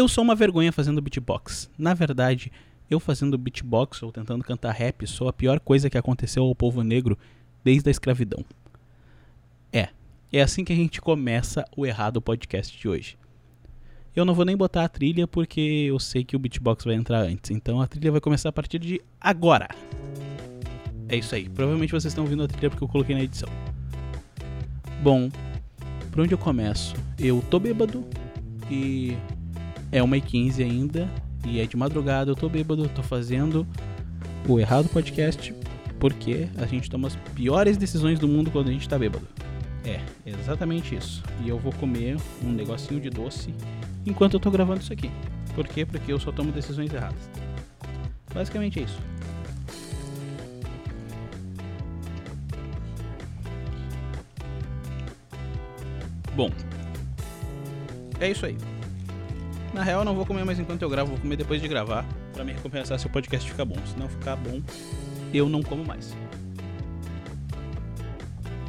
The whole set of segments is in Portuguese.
Eu sou uma vergonha fazendo beatbox. Na verdade, eu fazendo beatbox ou tentando cantar rap sou a pior coisa que aconteceu ao povo negro desde a escravidão. É, é assim que a gente começa o Errado Podcast de hoje. Eu não vou nem botar a trilha porque eu sei que o beatbox vai entrar antes, então a trilha vai começar a partir de agora. É isso aí, provavelmente vocês estão ouvindo a trilha porque eu coloquei na edição. Bom, por onde eu começo? Eu tô bêbado e é 1h15 ainda e é de madrugada, eu tô bêbado, tô fazendo o Errado Podcast porque a gente toma as piores decisões do mundo quando a gente tá bêbado. É, exatamente isso. E eu vou comer um negocinho de doce enquanto eu tô gravando isso aqui. Por quê? Porque eu só tomo decisões erradas. Basicamente é isso. Bom, é isso aí. Na real, eu não vou comer mais enquanto eu gravo, vou comer depois de gravar, para me recompensar se o podcast ficar bom. Se não ficar bom, eu não como mais.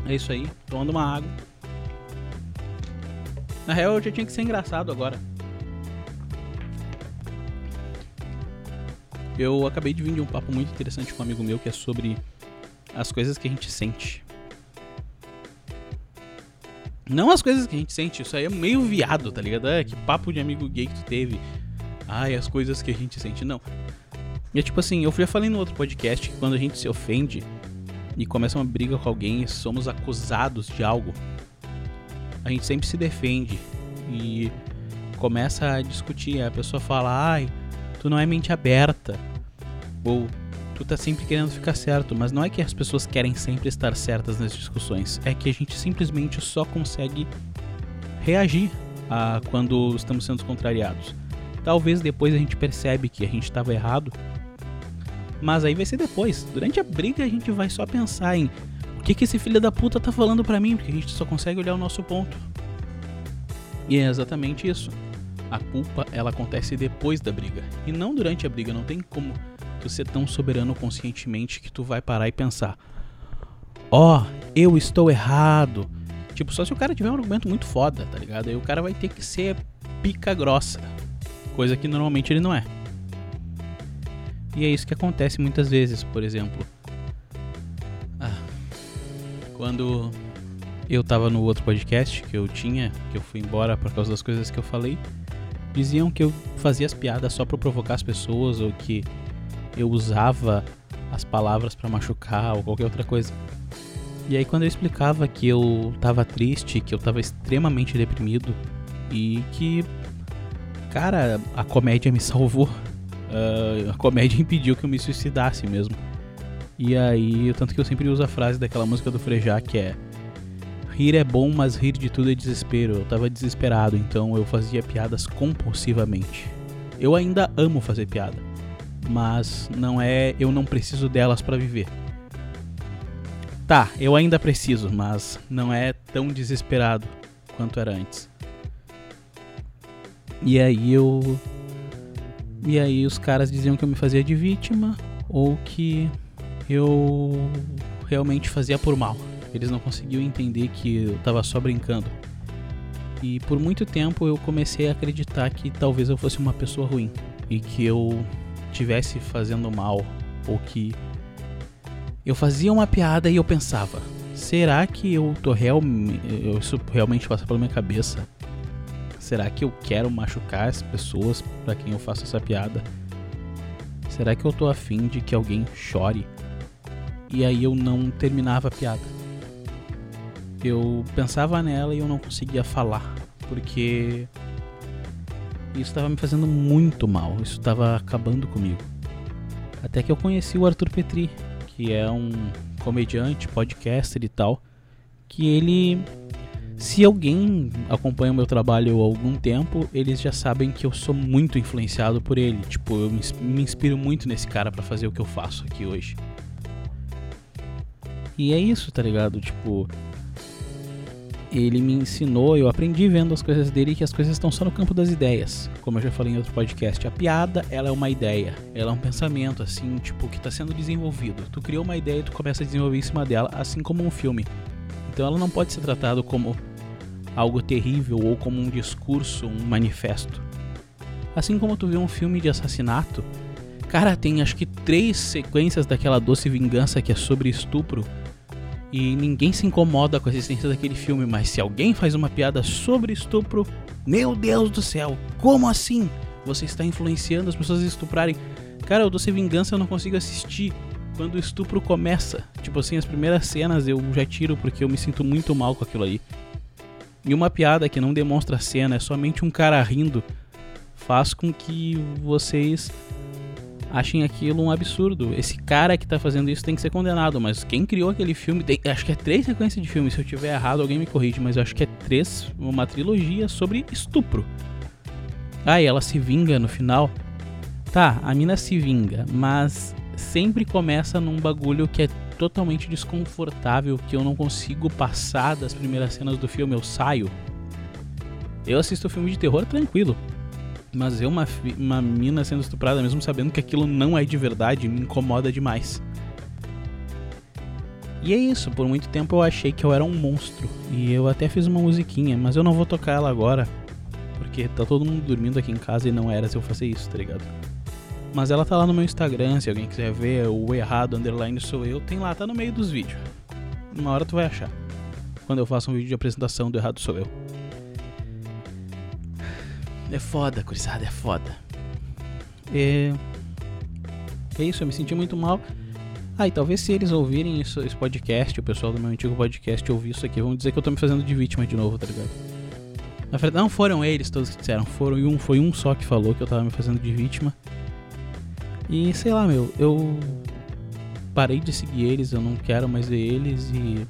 É isso aí, tomando uma água. Na real, eu já tinha que ser engraçado agora. Eu acabei de vir de um papo muito interessante com um amigo meu que é sobre as coisas que a gente sente. Não as coisas que a gente sente, isso aí é meio viado, tá ligado? É, que papo de amigo gay que tu teve. Ai, as coisas que a gente sente. Não. É tipo assim, eu já falei no outro podcast que quando a gente se ofende e começa uma briga com alguém e somos acusados de algo, a gente sempre se defende e começa a discutir. A pessoa fala, ai, tu não é mente aberta. Ou tu tá sempre querendo ficar certo. Mas não é que as pessoas querem sempre estar certas nas discussões. É que a gente simplesmente só consegue reagir a quando estamos sendo contrariados. Talvez depois a gente percebe que a gente estava errado. Mas aí vai ser depois. Durante a briga a gente vai só pensar em o que, que esse filho da puta tá falando pra mim, porque a gente só consegue olhar o nosso ponto. E é exatamente isso. A culpa, ela acontece depois da briga e não durante a briga. Não tem como tu ser tão soberano conscientemente que tu vai parar e pensar: "Ó, oh, eu estou errado". Tipo, só se o cara tiver um argumento muito foda, tá ligado? Aí o cara vai ter que ser pica grossa, coisa que normalmente ele não é. E é isso que acontece muitas vezes, por exemplo. Ah, quando eu tava no outro podcast que eu tinha, que eu fui embora por causa das coisas que eu falei, diziam que eu fazia as piadas só para provocar as pessoas ou que eu usava as palavras para machucar ou qualquer outra coisa. E aí quando eu explicava que eu tava triste, que eu tava extremamente deprimido e que cara, a comédia me salvou. Uh, a comédia impediu que eu me suicidasse mesmo. E aí, tanto que eu sempre uso a frase daquela música do Frejá que é Rir é bom, mas rir de tudo é desespero. Eu tava desesperado, então eu fazia piadas compulsivamente. Eu ainda amo fazer piada, mas não é eu não preciso delas para viver. Tá, eu ainda preciso, mas não é tão desesperado quanto era antes. E aí eu e aí os caras diziam que eu me fazia de vítima ou que eu realmente fazia por mal. Eles não conseguiam entender que eu tava só brincando. E por muito tempo eu comecei a acreditar que talvez eu fosse uma pessoa ruim e que eu tivesse fazendo mal ou que eu fazia uma piada e eu pensava, será que eu tô realmente isso realmente passa pela minha cabeça? Será que eu quero machucar as pessoas para quem eu faço essa piada? Será que eu tô afim de que alguém chore? E aí eu não terminava a piada eu pensava nela e eu não conseguia falar, porque isso estava me fazendo muito mal, isso estava acabando comigo. Até que eu conheci o Arthur Petri, que é um comediante, podcaster e tal, que ele se alguém acompanha o meu trabalho há algum tempo, eles já sabem que eu sou muito influenciado por ele. Tipo, eu me inspiro muito nesse cara para fazer o que eu faço aqui hoje. E é isso, tá ligado? Tipo, ele me ensinou, eu aprendi vendo as coisas dele que as coisas estão só no campo das ideias. Como eu já falei em outro podcast, a piada, ela é uma ideia, ela é um pensamento assim, tipo, que está sendo desenvolvido. Tu criou uma ideia e tu começa a desenvolver em cima dela, assim como um filme. Então ela não pode ser tratada como algo terrível ou como um discurso, um manifesto. Assim como tu vê um filme de assassinato, cara, tem acho que três sequências daquela doce vingança que é sobre estupro. E ninguém se incomoda com a existência daquele filme, mas se alguém faz uma piada sobre estupro, meu Deus do céu, como assim? Você está influenciando as pessoas a estuprarem. Cara, o Doce Vingança eu não consigo assistir quando o estupro começa. Tipo assim, as primeiras cenas eu já tiro porque eu me sinto muito mal com aquilo aí. E uma piada que não demonstra a cena, é somente um cara rindo, faz com que vocês achem aquilo um absurdo. Esse cara que tá fazendo isso tem que ser condenado, mas quem criou aquele filme, tem, acho que é três sequências de filmes, se eu tiver errado alguém me corrige, mas acho que é três, uma trilogia sobre estupro. Ah, e ela se vinga no final. Tá, a mina se vinga, mas sempre começa num bagulho que é totalmente desconfortável, que eu não consigo passar das primeiras cenas do filme, eu saio. Eu assisto filme de terror tranquilo, mas eu, uma, uma mina sendo estuprada, mesmo sabendo que aquilo não é de verdade, me incomoda demais. E é isso, por muito tempo eu achei que eu era um monstro. E eu até fiz uma musiquinha, mas eu não vou tocar ela agora. Porque tá todo mundo dormindo aqui em casa e não era se eu fazer isso, tá ligado? Mas ela tá lá no meu Instagram, se alguém quiser ver, o errado underline sou eu, tem lá, tá no meio dos vídeos. Uma hora tu vai achar. Quando eu faço um vídeo de apresentação do errado sou eu. É foda, curizada, é foda. É... é isso, eu me senti muito mal. Ah, e talvez se eles ouvirem isso, esse podcast, o pessoal do meu antigo podcast ouvir isso aqui, vão dizer que eu tô me fazendo de vítima de novo, tá ligado? Na verdade, não foram eles todos que disseram, foram um, foi um só que falou que eu tava me fazendo de vítima. E sei lá, meu, eu parei de seguir eles, eu não quero mais ver eles e.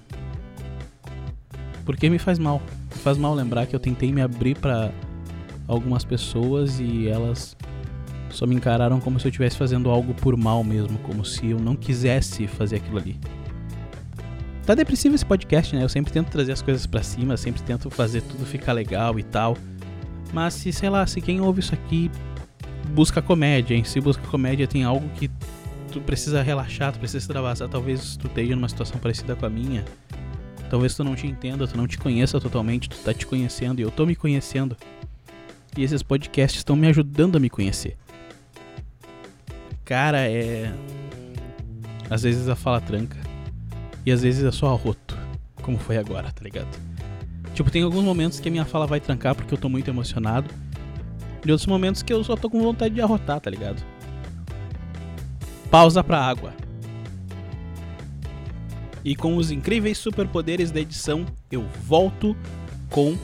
Porque me faz mal. Me faz mal lembrar que eu tentei me abrir para algumas pessoas e elas só me encararam como se eu estivesse fazendo algo por mal mesmo, como se eu não quisesse fazer aquilo ali. Tá depressivo esse podcast, né? Eu sempre tento trazer as coisas para cima, sempre tento fazer tudo ficar legal e tal. Mas se, sei lá, se quem ouve isso aqui busca comédia, em se busca comédia tem algo que tu precisa relaxar, tu precisa extravasar, talvez tu esteja numa situação parecida com a minha. Talvez tu não te entenda, tu não te conheça totalmente, tu tá te conhecendo e eu tô me conhecendo. E esses podcasts estão me ajudando a me conhecer. Cara, é. Às vezes a fala tranca. E às vezes é só arroto. Como foi agora, tá ligado? Tipo, tem alguns momentos que a minha fala vai trancar porque eu tô muito emocionado. E outros momentos que eu só tô com vontade de arrotar, tá ligado? Pausa pra água. E com os incríveis superpoderes da edição, eu volto com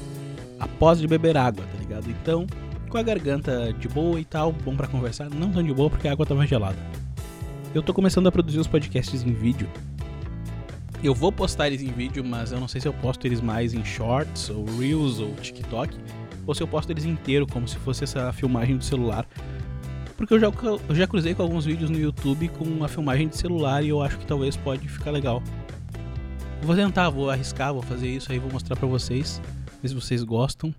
a pós de beber água, tá ligado? Então, com a garganta de boa e tal, bom para conversar, não tão de boa porque a água tava gelada. Eu tô começando a produzir os podcasts em vídeo. Eu vou postar eles em vídeo, mas eu não sei se eu posto eles mais em shorts, ou reels, ou TikTok ou se eu posto eles inteiro, como se fosse essa filmagem do celular. Porque eu já, eu já cruzei com alguns vídeos no YouTube com a filmagem de celular e eu acho que talvez pode ficar legal. Vou tentar, vou arriscar, vou fazer isso aí, vou mostrar pra vocês, ver se vocês gostam.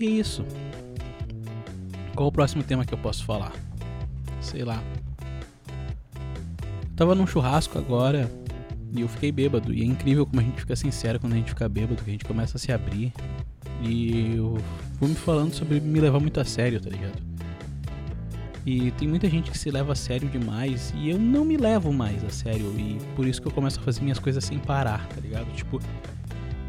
E é isso. Qual o próximo tema que eu posso falar? Sei lá. Eu tava num churrasco agora e eu fiquei bêbado. E é incrível como a gente fica sincero quando a gente fica bêbado, que a gente começa a se abrir. E eu fui me falando sobre me levar muito a sério, tá ligado? E tem muita gente que se leva a sério demais e eu não me levo mais a sério e por isso que eu começo a fazer minhas coisas sem parar, tá ligado? Tipo,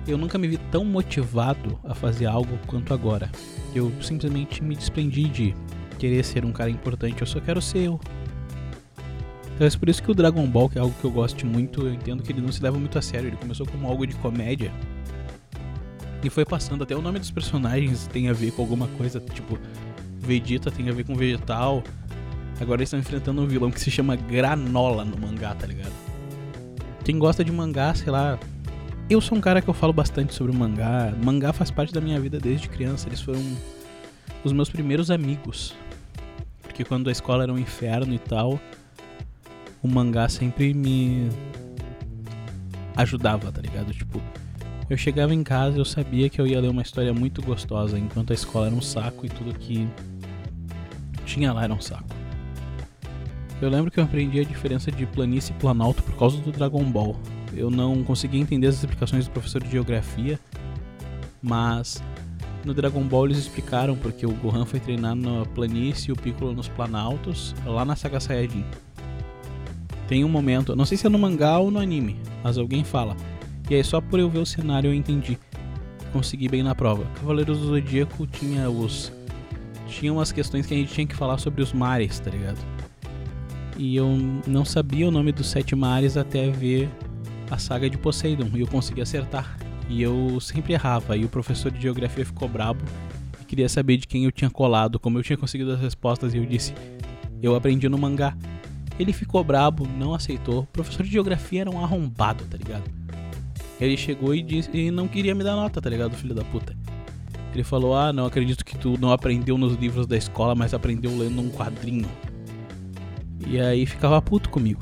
eu nunca me vi tão motivado a fazer algo quanto agora. Eu simplesmente me desprendi de querer ser um cara importante, eu só quero ser eu. Então é por isso que o Dragon Ball, que é algo que eu gosto muito, eu entendo que ele não se leva muito a sério, ele começou como algo de comédia e foi passando, até o nome dos personagens tem a ver com alguma coisa, tipo, Vegeta tem a ver com vegetal. Agora eles estão enfrentando um vilão que se chama Granola no mangá, tá ligado? Quem gosta de mangá, sei lá. Eu sou um cara que eu falo bastante sobre mangá. Mangá faz parte da minha vida desde criança. Eles foram os meus primeiros amigos. Porque quando a escola era um inferno e tal, o mangá sempre me ajudava, tá ligado? Tipo, eu chegava em casa e eu sabia que eu ia ler uma história muito gostosa, enquanto a escola era um saco e tudo que tinha lá era um saco. Eu lembro que eu aprendi a diferença de planície e planalto por causa do Dragon Ball. Eu não conseguia entender as explicações do professor de geografia, mas no Dragon Ball eles explicaram porque o Gohan foi treinar na planície e o Piccolo nos planaltos, lá na saga Saiyajin. Tem um momento, não sei se é no mangá ou no anime, mas alguém fala. E aí só por eu ver o cenário eu entendi. Consegui bem na prova. Cavaleiros do Zodíaco tinha os tinha umas questões que a gente tinha que falar sobre os mares, tá ligado? E eu não sabia o nome dos sete mares até ver a saga de Poseidon e eu consegui acertar. E eu sempre errava. E o professor de geografia ficou brabo e queria saber de quem eu tinha colado, como eu tinha conseguido as respostas. E eu disse: Eu aprendi no mangá. Ele ficou brabo, não aceitou. O professor de geografia era um arrombado, tá ligado? Ele chegou e disse e não queria me dar nota, tá ligado, filho da puta. Ele falou: Ah, não acredito que tu não aprendeu nos livros da escola, mas aprendeu lendo um quadrinho. E aí ficava puto comigo.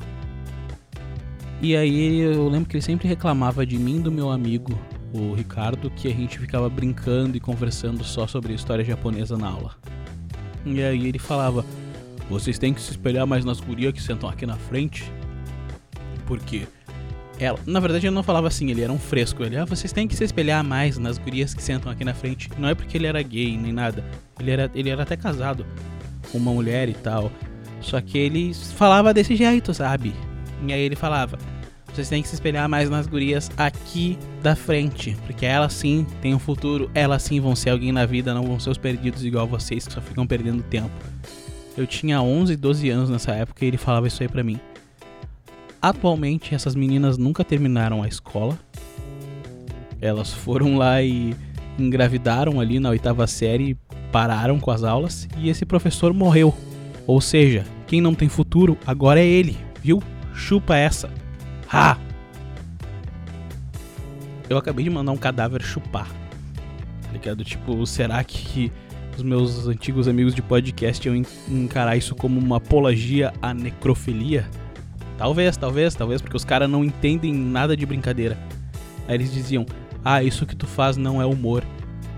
E aí eu lembro que ele sempre reclamava de mim do meu amigo, o Ricardo, que a gente ficava brincando e conversando só sobre história japonesa na aula. E aí ele falava: Vocês têm que se espelhar mais nas gurias que sentam aqui na frente. Porque ela. Na verdade, ele não falava assim, ele era um fresco. Ele, ah, vocês têm que se espelhar mais nas gurias que sentam aqui na frente. Não é porque ele era gay nem nada. Ele era, ele era até casado com uma mulher e tal. Só que ele falava desse jeito, sabe? E aí ele falava: vocês têm que se espelhar mais nas gurias aqui da frente, porque elas sim têm um futuro, elas sim vão ser alguém na vida, não vão ser os perdidos igual vocês que só ficam perdendo tempo. Eu tinha 11, 12 anos nessa época e ele falava isso aí pra mim. Atualmente, essas meninas nunca terminaram a escola. Elas foram lá e engravidaram ali na oitava série, pararam com as aulas e esse professor morreu. Ou seja, quem não tem futuro agora é ele, viu? Chupa essa. Ha! Eu acabei de mandar um cadáver chupar. Tá ligado? Tipo, será que os meus antigos amigos de podcast iam encarar isso como uma apologia à necrofilia? Talvez, talvez, talvez, porque os caras não entendem nada de brincadeira. Aí eles diziam: Ah, isso que tu faz não é humor.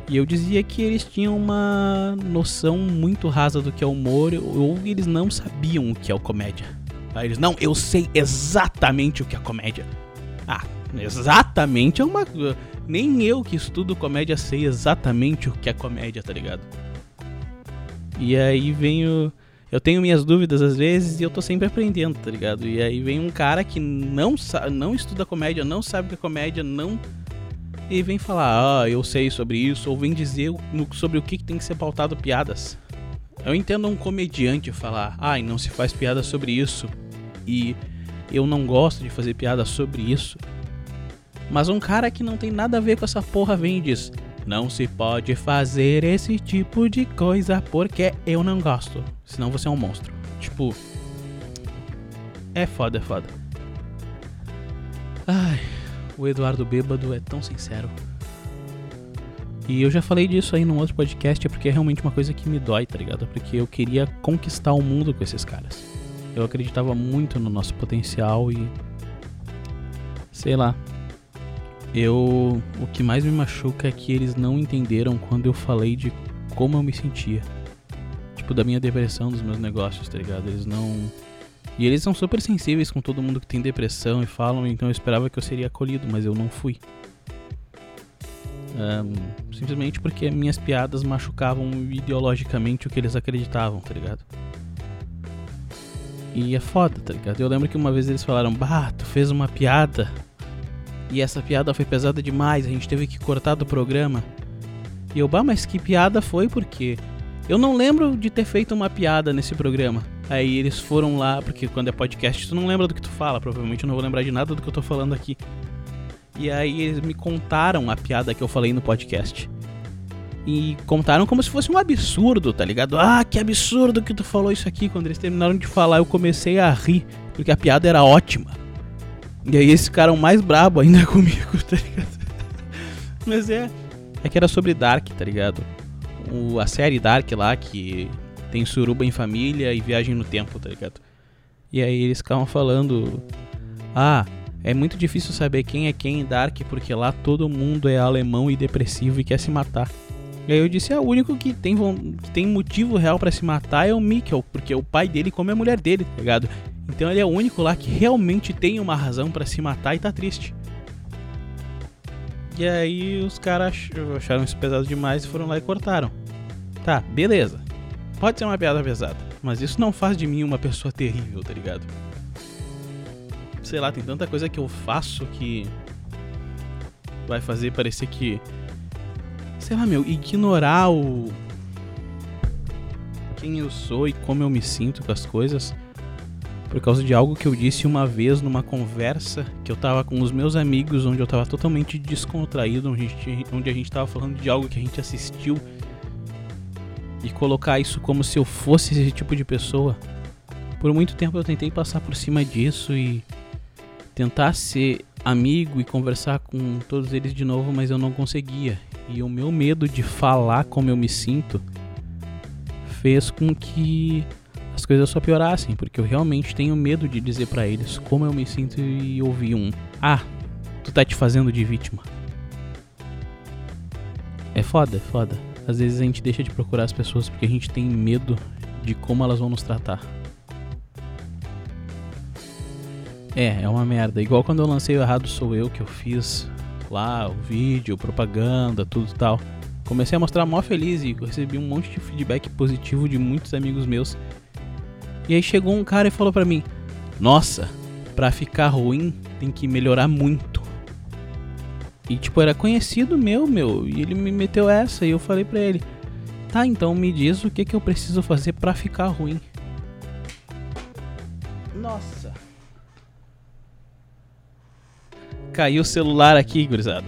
E eu dizia que eles tinham uma noção muito rasa do que é humor, ou eles não sabiam o que é o comédia. Aí eles, não, eu sei exatamente o que é comédia. Ah, exatamente é uma. Nem eu que estudo comédia sei exatamente o que é comédia, tá ligado? E aí venho. Eu tenho minhas dúvidas às vezes e eu tô sempre aprendendo, tá ligado? E aí vem um cara que não, não estuda comédia, não sabe o que é comédia, não. E vem falar, ah, eu sei sobre isso, ou vem dizer sobre o que tem que ser pautado piadas. Eu entendo um comediante falar, ai, não se faz piada sobre isso. E eu não gosto de fazer piada sobre isso. Mas um cara que não tem nada a ver com essa porra vem e diz: Não se pode fazer esse tipo de coisa porque eu não gosto. Senão você é um monstro. Tipo. É foda, é foda. Ai, o Eduardo Bêbado é tão sincero. E eu já falei disso aí num outro podcast, é porque é realmente uma coisa que me dói, tá ligado? Porque eu queria conquistar o mundo com esses caras. Eu acreditava muito no nosso potencial e. Sei lá. Eu. O que mais me machuca é que eles não entenderam quando eu falei de como eu me sentia. Tipo, da minha depressão, dos meus negócios, tá ligado? Eles não. E eles são super sensíveis com todo mundo que tem depressão e falam, então eu esperava que eu seria acolhido, mas eu não fui. Um, simplesmente porque minhas piadas machucavam ideologicamente o que eles acreditavam, tá ligado? E é foda, tá ligado? Eu lembro que uma vez eles falaram, bah, tu fez uma piada e essa piada foi pesada demais, a gente teve que cortar do programa. E eu, bah, mas que piada foi? Porque eu não lembro de ter feito uma piada nesse programa. Aí eles foram lá, porque quando é podcast tu não lembra do que tu fala, provavelmente eu não vou lembrar de nada do que eu tô falando aqui. E aí eles me contaram a piada que eu falei no podcast. E contaram como se fosse um absurdo, tá ligado? Ah, que absurdo que tu falou isso aqui. Quando eles terminaram de falar, eu comecei a rir, porque a piada era ótima. E aí eles ficaram mais brabo ainda comigo, tá ligado? Mas é. É que era sobre Dark, tá ligado? O, a série Dark lá, que tem suruba em família e viagem no tempo, tá ligado? E aí eles ficavam falando. Ah, é muito difícil saber quem é quem em Dark, porque lá todo mundo é alemão e depressivo e quer se matar. E aí eu disse, é o único que tem, que tem motivo real para se matar é o Mikkel, porque o pai dele come a mulher dele, tá ligado? Então ele é o único lá que realmente tem uma razão para se matar e tá triste. E aí os caras acharam isso pesado demais e foram lá e cortaram. Tá, beleza. Pode ser uma piada pesada, mas isso não faz de mim uma pessoa terrível, tá ligado? Sei lá, tem tanta coisa que eu faço que vai fazer parecer que sei lá, meu, ignorar o quem eu sou e como eu me sinto com as coisas por causa de algo que eu disse uma vez numa conversa que eu tava com os meus amigos, onde eu tava totalmente descontraído, onde a gente, onde a gente tava falando de algo que a gente assistiu e colocar isso como se eu fosse esse tipo de pessoa. Por muito tempo eu tentei passar por cima disso e tentar ser amigo e conversar com todos eles de novo, mas eu não conseguia. E o meu medo de falar como eu me sinto fez com que as coisas só piorassem, porque eu realmente tenho medo de dizer para eles como eu me sinto e ouvir um: "Ah, tu tá te fazendo de vítima". É foda, é foda. Às vezes a gente deixa de procurar as pessoas porque a gente tem medo de como elas vão nos tratar. É, é uma merda. Igual quando eu lancei o Errado Sou Eu, que eu fiz lá o vídeo, propaganda, tudo tal. Comecei a mostrar mó feliz e recebi um monte de feedback positivo de muitos amigos meus e aí chegou um cara e falou para mim: Nossa, pra ficar ruim tem que melhorar muito. E tipo, era conhecido meu, meu. E ele me meteu essa e eu falei pra ele: Tá, então me diz o que, que eu preciso fazer para ficar ruim. Nossa. Caiu o celular aqui, gurizada.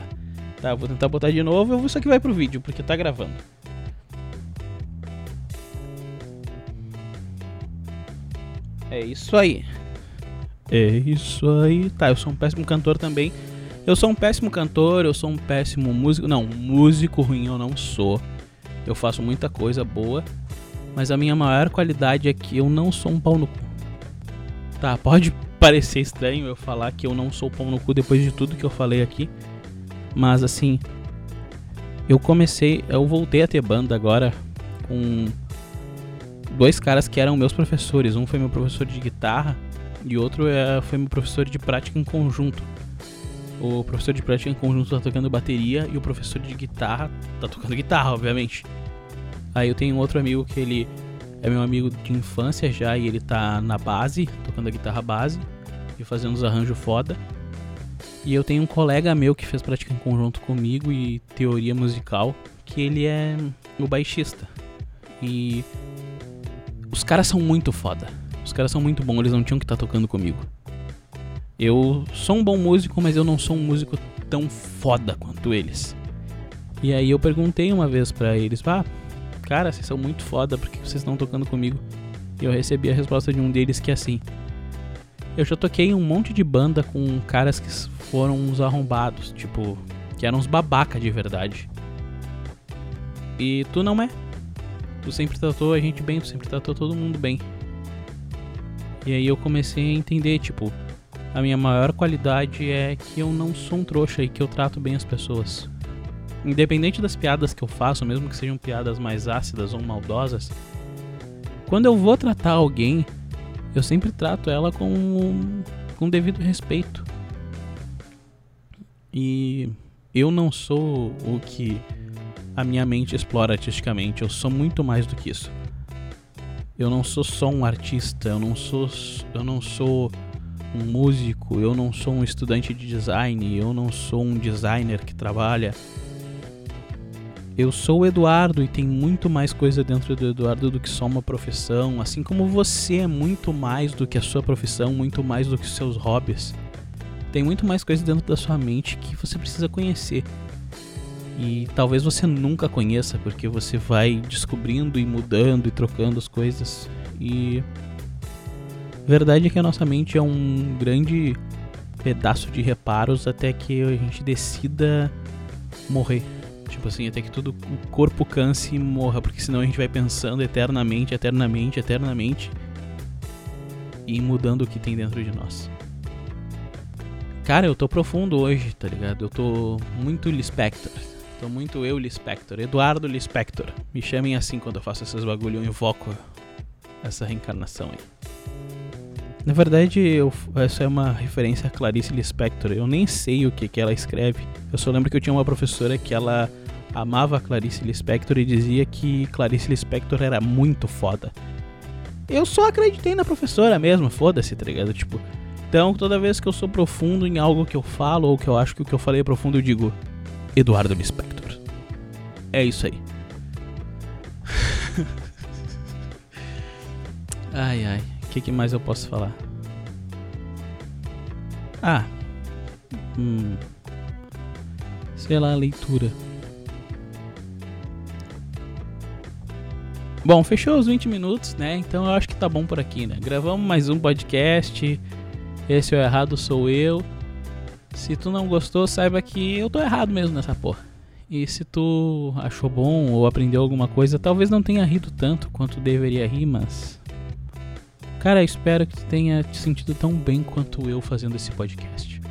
Tá, vou tentar botar de novo. Isso aqui vai pro vídeo, porque tá gravando. É isso aí. É isso aí. Tá, eu sou um péssimo cantor também. Eu sou um péssimo cantor, eu sou um péssimo músico. Não, músico ruim eu não sou. Eu faço muita coisa boa. Mas a minha maior qualidade é que eu não sou um pau no cu. Tá, pode parecer estranho eu falar que eu não sou pau no cu depois de tudo que eu falei aqui. Mas assim, eu comecei, eu voltei a ter banda agora com dois caras que eram meus professores. Um foi meu professor de guitarra e outro é, foi meu professor de prática em conjunto. O professor de prática em conjunto tá tocando bateria e o professor de guitarra tá tocando guitarra, obviamente. Aí eu tenho outro amigo que ele é meu amigo de infância já e ele tá na base, tocando a guitarra base fazendo uns arranjos foda. E eu tenho um colega meu que fez prática em conjunto comigo e teoria musical, que ele é o baixista. E os caras são muito foda. Os caras são muito bons, eles não tinham que estar tá tocando comigo. Eu sou um bom músico, mas eu não sou um músico tão foda quanto eles. E aí eu perguntei uma vez para eles, ah, cara, vocês são muito foda, por que vocês estão tocando comigo? E eu recebi a resposta de um deles que é assim. Eu já toquei um monte de banda com caras que foram uns arrombados, tipo, que eram uns babaca de verdade. E tu não é. Tu sempre tratou a gente bem, tu sempre tratou todo mundo bem. E aí eu comecei a entender, tipo, a minha maior qualidade é que eu não sou um trouxa e que eu trato bem as pessoas. Independente das piadas que eu faço, mesmo que sejam piadas mais ácidas ou maldosas, quando eu vou tratar alguém, eu sempre trato ela com, com devido respeito. E eu não sou o que a minha mente explora artisticamente. Eu sou muito mais do que isso. Eu não sou só um artista, eu não sou eu não sou um músico, eu não sou um estudante de design, eu não sou um designer que trabalha. Eu sou o Eduardo e tem muito mais coisa dentro do Eduardo do que só uma profissão, assim como você é muito mais do que a sua profissão, muito mais do que os seus hobbies. Tem muito mais coisa dentro da sua mente que você precisa conhecer e talvez você nunca conheça, porque você vai descobrindo e mudando e trocando as coisas. E verdade é que a nossa mente é um grande pedaço de reparos até que a gente decida morrer. Assim, até que todo o corpo canse e morra, porque senão a gente vai pensando eternamente, eternamente, eternamente e mudando o que tem dentro de nós. Cara, eu tô profundo hoje, tá ligado? Eu tô muito Lispector. Tô muito eu, Lispector. Eduardo Lispector. Me chamem assim quando eu faço esses bagulho, eu invoco essa reencarnação aí. Na verdade, eu, essa é uma referência a Clarice Lispector. Eu nem sei o que, que ela escreve. Eu só lembro que eu tinha uma professora que ela amava Clarice Lispector e dizia que Clarice Lispector era muito foda. Eu só acreditei na professora mesmo, foda-se, tá ligado? Tipo, então toda vez que eu sou profundo em algo que eu falo ou que eu acho que o que eu falei é profundo, eu digo Eduardo Lispector. É isso aí. ai ai que, que mais eu posso falar? Ah. Hum. Sei lá, leitura. Bom, fechou os 20 minutos, né? Então eu acho que tá bom por aqui, né? Gravamos mais um podcast. Esse é o errado sou eu. Se tu não gostou, saiba que eu tô errado mesmo nessa porra. E se tu achou bom ou aprendeu alguma coisa, talvez não tenha rido tanto quanto deveria rir, mas Cara, espero que tu tenha te sentido tão bem quanto eu fazendo esse podcast.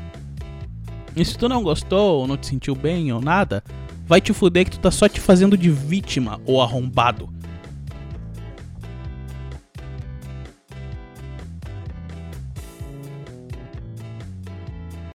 E se tu não gostou, ou não te sentiu bem, ou nada, vai te fuder que tu tá só te fazendo de vítima, ou arrombado.